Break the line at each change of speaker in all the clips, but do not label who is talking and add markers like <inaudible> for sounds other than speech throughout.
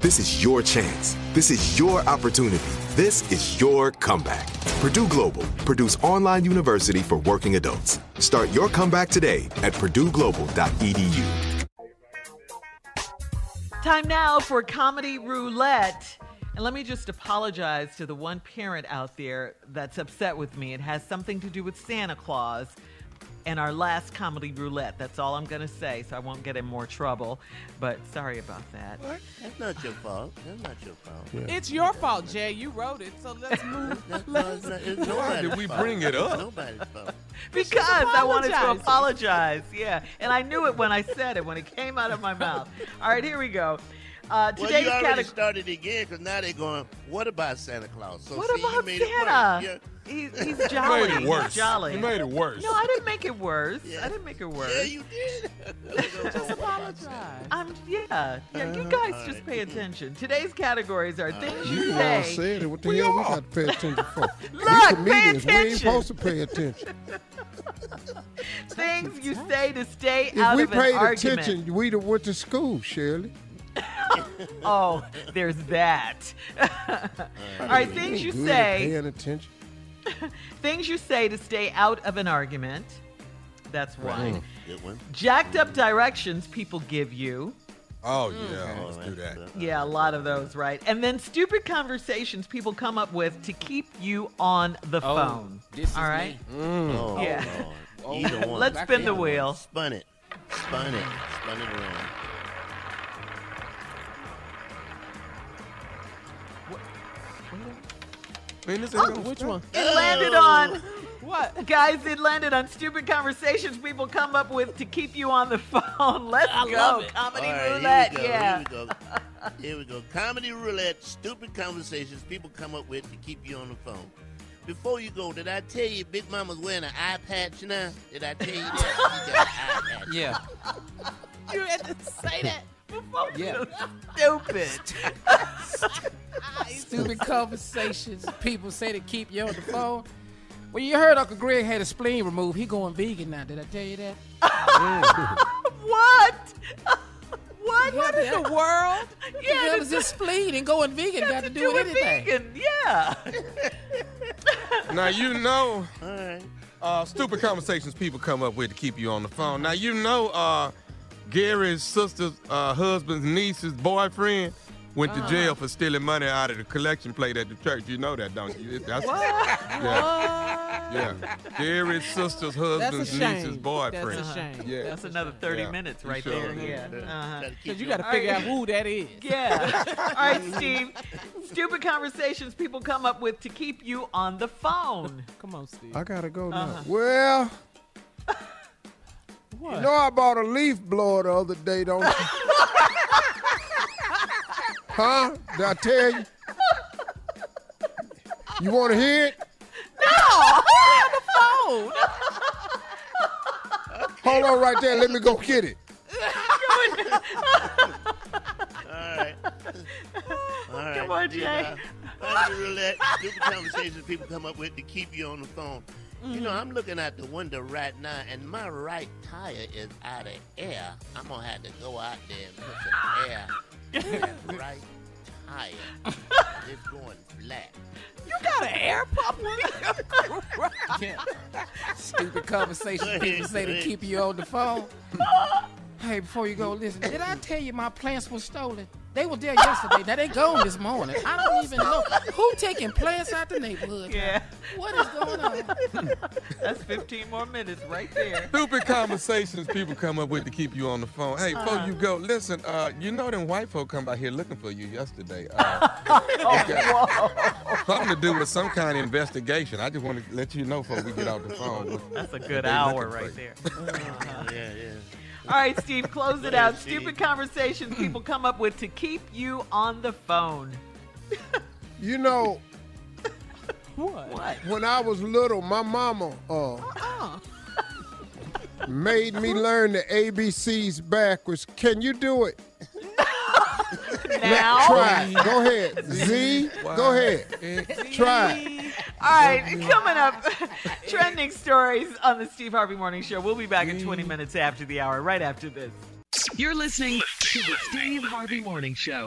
This is your chance. This is your opportunity. This is your comeback. Purdue Global, Purdue's online university for working adults. Start your comeback today at purdueglobal.edu.
Time now for Comedy Roulette. And let me just apologize to the one parent out there that's upset with me. It has something to do with Santa Claus and our last comedy roulette. That's all I'm going to say, so I won't get in more trouble. But sorry about that.
What? That's not your fault. That's not your fault.
It's your fault, Jay. You wrote it, so let's move.
That's <laughs> no, it's not, it's
Why did we
fault.
bring it up?
It's nobody's fault. <laughs>
Because I wanted to apologize. Yeah. And I knew it when I said it, when it came out of my mouth. <laughs> All right, here we go. Uh,
Well,
today's
you already
category.
started again because now they're going, what about Santa Claus? So
What
see, you
about
made it.
Santa?
Yeah.
He's, <laughs> he's
You
jolly.
made it worse.
He's jolly.
You made it worse.
No, I didn't make it worse.
Yeah.
I didn't make it worse.
Yeah, you did. <laughs>
Just apologize.
I'm yeah, yeah. You uh, guys just pay attention. Today's categories are uh, things you,
You all
say.
said it. What the hell we got to pay attention <laughs> for?
Look,
we
pay
comedians, we ain't supposed to pay attention.
Things you say to stay
If
out
we
of an
If
we paid
attention, we'd have went to school, Shirley.
Oh, there's that. All right, things you say.
Paying attention. <laughs>
Things you say to stay out of an argument. That's one. Mm.
Good one.
Jacked up mm. directions people give you.
Oh mm. yeah, let's do that.
Yeah, a lot of those, right? And then stupid conversations people come up with to keep you on the
Oh,
phone.
this is
All right?
me.
Oh,
Yeah.
Lord. Oh, Either one.
Let's spin the
Back
wheel.
Spun it. Spun it. Spun it around.
Oh,
Which one?
It landed on <laughs>
What?
guys, it landed on stupid conversations people come up with to keep you on the <laughs> phone. Let's
I
go.
love it.
Comedy
All right,
roulette.
Here we go.
Yeah.
Here we go. Here we go. Comedy roulette. Stupid conversations people come up with to keep you on the phone. Before you go, did I tell you Big Mama's wearing an eye patch now? Did I tell you that? She got an eye patch.
Yeah. <laughs>
You had to say that before.
Yeah. <laughs>
Stupid. <laughs>
Stupid conversations people say to keep you on the phone. Well, you heard Uncle Greg had a spleen removed. He going vegan now. Did I tell you that? <laughs>
what? what?
what
in the world?
Yeah, the hell is spleen and going vegan got, to do, with anything?
Vegan, yeah.
Now you know,
All right.
uh, stupid conversations people come up with to keep you on the phone. Now you know, uh, Gary's sister's uh, husband's niece's boyfriend went to jail for stealing money out of the collection plate at the church. You know that, don't you? That's, Yeah, yeah. Gary's sister's husband's niece's boyfriend.
That's a shame.
Yeah.
That's another 30
Yeah,
minutes right
sure
there.
is.
Yeah. Uh-huh.
Because you got to figure out who that is.
Yeah. <laughs> All right, <laughs> Steve. Stupid conversations people come up with to keep you on the phone.
Come on, Steve.
I gotta go now.
Uh-huh.
Well,
What?
you know I bought a leaf blower the other day, don't you? <laughs> huh? Did I tell you? You want to hear it?
No, <laughs> on the phone.
Hold on right there. Let me go get it.
All right. All right.
Come on,
These
Jay.
are Comedy roulette, stupid conversations people come up with to keep you on the phone. You know, I'm looking out the window right now, and my right tire is out of air. I'm gonna have to go out there and put some air in that <laughs> right tire. It's going flat.
You got an air pump? <laughs> <laughs>
Stupid conversation people say to keep you on the phone. Hey, before you go, listen, did I tell you my plants were stolen? They were there yesterday. Now they gone this morning. I don't even know who taking plants out the neighborhood.
Yeah.
What is going on? <laughs>
That's 15 more minutes right there.
Stupid conversations people come up with to keep you on the phone. Hey, before
Uh-huh.
you go, listen, uh, you know them white folk come by here looking for you yesterday. Uh, <laughs>
Oh,
got something to do with some kind of investigation. I just want to let you know before we get off the phone. <laughs>
That's a good hour
looking for
right
you.
there.
Yeah, yeah.
All right, Steve, close it out. Stupid conversations people come up with to keep you on the phone.
You know,
What?
What?
when I was little, my mama uh, made me learn the ABCs backwards. Can you do it? <laughs>
Now?
Try. Go ahead. Z. Go ahead. Try. it.
All right, coming up, <laughs> trending stories on the Steve Harvey Morning Show. We'll be back in 20 minutes after the hour, right after this.
You're listening to the Steve Harvey Morning Show.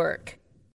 work.